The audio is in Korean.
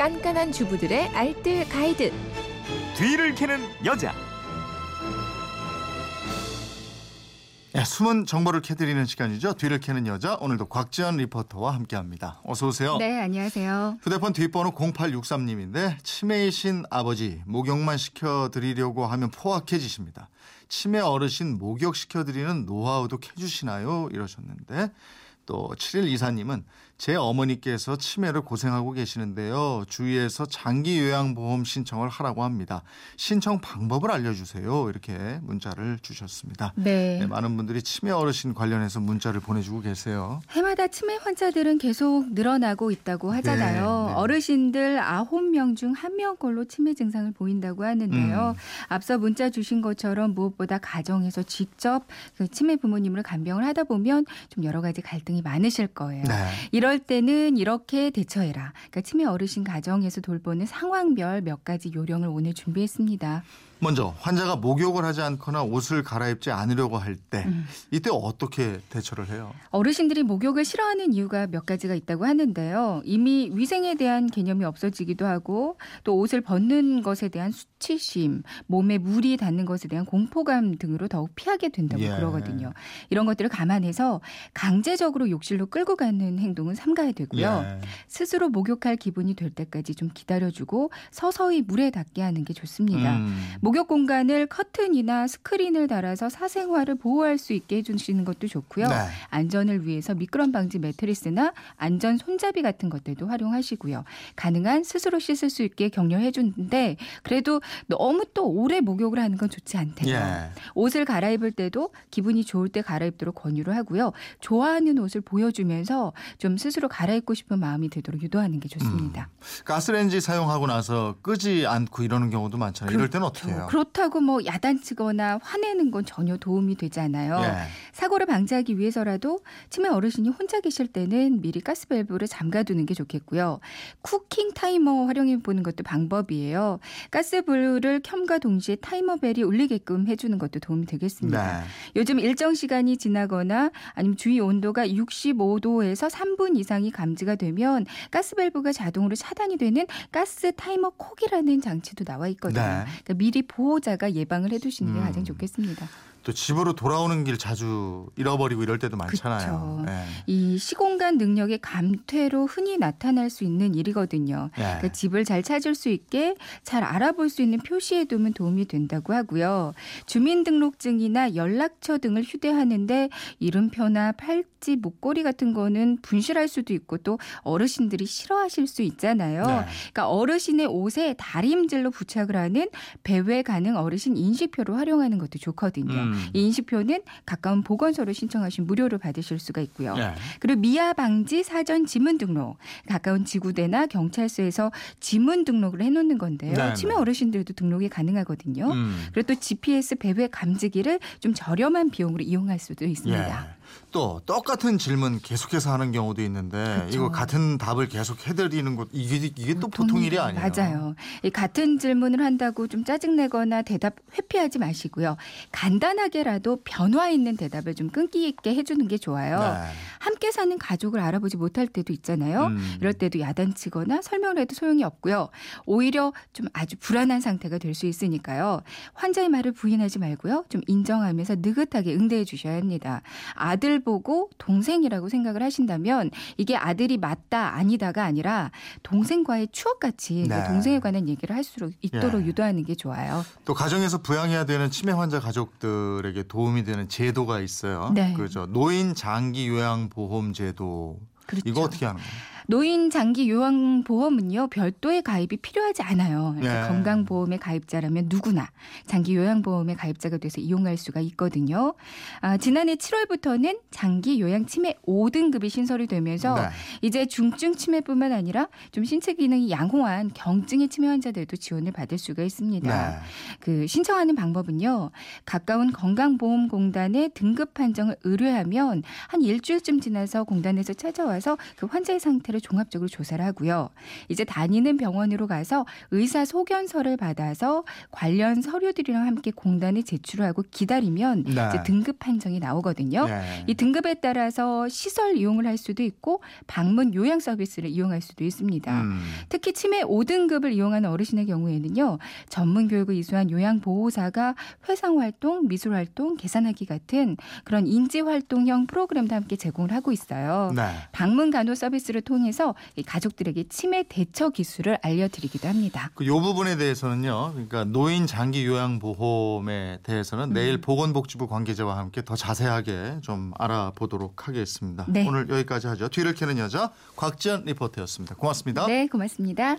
깐깐한 주부들의 알뜰 가이드. 뒤를 캐는 여자. 네, 숨은 정보를 캐드리는 시간이죠. 뒤를 캐는 여자 오늘도 곽지연 리포터와 함께합니다. 어서 오세요. 네, 안녕하세요. 휴대폰 뒷번호 0863님인데 치매이신 아버지 목욕만 시켜드리려고 하면 포악해지십니다. 치매 어르신 목욕 시켜드리는 노하우도 캐주시나요? 이러셨는데 또 7일 이사님은 제 어머니께서 치매를 고생하고 계시는데요. 주위에서 장기 요양보험 신청을 하라고 합니다. 신청 방법을 알려주세요. 이렇게 문자를 주셨습니다. 네. 네, 많은 분들이 치매 어르신 관련해서 문자를 보내주고 계세요. 해마다 치매 환자들은 계속 늘어나고 있다고 하잖아요. 네, 네. 어르신들 9명 중 1명꼴로 치매 증상을 보인다고 하는데요. 음. 앞서 문자 주신 것처럼 무엇보다 가정에서 직접 그 치매 부모님을 간병을 하다 보면 좀 여러 가지 갈등이 많으실 거예요. 네. 이럴 때는 이렇게 대처해라. 그러니까 치매 어르신 가정에서 돌보는 상황별 몇 가지 요령을 오늘 준비했습니다. 먼저 환자가 목욕을 하지 않거나 옷을 갈아입지 않으려고 할때 음. 이때 어떻게 대처를 해요? 어르신들이 목욕을 싫어하는 이유가 몇 가지가 있다고 하는데요. 이미 위생에 대한 개념이 없어지기도 하고 또 옷을 벗는 것에 대한 수치심, 몸에 물이 닿는 것에 대한 공포감 등으로 더욱 피하게 된다고 예. 그러거든요. 이런 것들을 감안해서 강제적으로 욕실로 끌고 가는 행동은 삼가야 되고요. 예. 스스로 목욕할 기분이 될 때까지 좀 기다려주고 서서히 물에 닿게 하는 게 좋습니다. 음. 목욕 공간을 커튼이나 스크린을 달아서 사생활을 보호할 수 있게 해주시는 것도 좋고요. 네. 안전을 위해서 미끄럼 방지 매트리스나 안전 손잡이 같은 것들도 활용하시고요. 가능한 스스로 씻을 수 있게 격려해 주는데 그래도 너무 또 오래 목욕을 하는 건 좋지 않대요. 예. 옷을 갈아입을 때도 기분이 좋을 때 갈아입도록 권유를 하고요. 좋아하는 옷을 보여주면서 좀 스스로 갈아입고 싶은 마음이 들도록 유도하는 게 좋습니다. 가스레인지 사용하고 나서 끄지 않고 이러는 경우도 많잖아요. 이럴 때는 어떻게 해요? 그렇다고 뭐 야단치거나 화내는 건 전혀 도움이 되지 않아요. 예. 사고를 방지하기 위해서라도 치매 어르신이 혼자 계실 때는 미리 가스밸브를 잠가두는 게 좋겠고요. 쿠킹 타이머 활용해 보는 것도 방법이에요. 가스불을 켬과 동시에 타이머벨이 울리게끔 해주는 것도 도움이 되겠습니다. 네. 요즘 일정 시간이 지나거나 아니면 주위 온도가 65도에서 3분 이상이 감지가 되면 가스밸브가 자동으로 차단이 되는 가스 타이머 콕이라는 장치도 나와 있거든요. 네. 그러니까 미리 보호자가 예방을 해두시는 게 음. 가장 좋겠습니다. 또 집으로 돌아오는 길 자주 잃어버리고 이럴 때도 많잖아요. 예. 이 시공간 능력의 감퇴로 흔히 나타날 수 있는 일이거든요. 예. 그러니까 집을 잘 찾을 수 있게 잘 알아볼 수 있는 표시해 두면 도움이 된다고 하고요. 주민등록증이나 연락처 등을 휴대하는데 이름표나 팔찌, 목걸이 같은 거는 분실할 수도 있고 또 어르신들이 싫어하실 수 있잖아요. 네. 그러니까 어르신의 옷에 다림질로 부착을 하는 배회 가능 어르신 인식표를 활용하는 것도 좋거든요. 음. 이 인식표는 가까운 보건소로 신청하시면 무료로 받으실 수가 있고요. 예. 그리고 미아 방지 사전 지문 등록 가까운 지구대나 경찰서에서 지문 등록을 해놓는 건데요. 네, 치매 네. 어르신들도 등록이 가능하거든요. 음. 그리고 또 GPS 배회 감지기를 좀 저렴한 비용으로 이용할 수도 있습니다. 예. 또 똑같은 질문 계속해서 하는 경우도 있는데 그쵸. 이거 같은 답을 계속 해드리는 것 이게 이게 또 보통 일이 아니에요. 맞아요. 이 같은 질문을 한다고 좀 짜증 내거나 대답 회피하지 마시고요. 간단하게라도 변화 있는 대답을 좀 끈기 있게 해주는 게 좋아요. 네. 함께 사는 가족을 알아보지 못할 때도 있잖아요. 음. 이럴 때도 야단치거나 설명을 해도 소용이 없고요. 오히려 좀 아주 불안한 상태가 될 수 있으니까요. 환자의 말을 부인하지 말고요. 좀 인정하면서 느긋하게 응대해 주셔야 합니다. 아들 보고 동생이라고 생각을 하신다면 이게 아들이 맞다 아니다가 아니라 동생과의 추억 같이 그 네. 동생에 관한 얘기를 할수 있도록 예. 유도하는 게 좋아요. 또 가정에서 부양해야 되는 치매 환자 가족들에게 도움이 되는 제도가 있어요. 네. 그죠. 노인 장기 요양 보험 제도. 그렇죠. 이거 어떻게 하는 거예요? 노인 장기 요양 보험은요 별도의 가입이 필요하지 않아요. 그러니까 네. 건강보험의 가입자라면 누구나 장기 요양 보험의 가입자가 돼서 이용할 수가 있거든요. 아, 지난해 7월부터는 장기 요양 치매 5등급이 신설이 되면서 네. 이제 중증 치매뿐만 아니라 좀 신체 기능이 양호한 경증의 치매 환자들도 지원을 받을 수가 있습니다. 네. 그 신청하는 방법은요. 가까운 건강보험공단에 등급 판정을 의뢰하면 한 일주일쯤 지나서 공단에서 찾아와서 그 환자의 상태를 상태를 종합적으로 조사를 하고요. 이제 다니는 병원으로 가서 의사 소견서를 받아서 관련 서류들이랑 함께 공단에 제출하고 기다리면 네. 이제 등급 판정이 나오거든요. 네. 이 등급에 따라서 시설 이용을 할 수도 있고 방문 요양 서비스를 이용할 수도 있습니다. 음. 특히 치매 5등급을 이용하는 어르신의 경우에는요. 전문 교육을 이수한 요양 보호사가 회상 활동, 미술 활동, 계산하기 같은 그런 인지 활동형 프로그램도 함께 제공을 하고 있어요. 네. 방문 간호 서비스를 통해 서이 가족들에게 치매 대처 기술을 알려드리기도 합니다. 그 요 부분에 대해서는요. 그러니까 노인 장기 요양 보험에 대해서는 음. 내일 보건복지부 관계자와 함께 더 자세하게 좀 알아보도록 하겠습니다. 네. 오늘 여기까지 하죠. 뒤를 캐는 여자 곽지연 리포터였습니다. 고맙습니다. 네, 고맙습니다.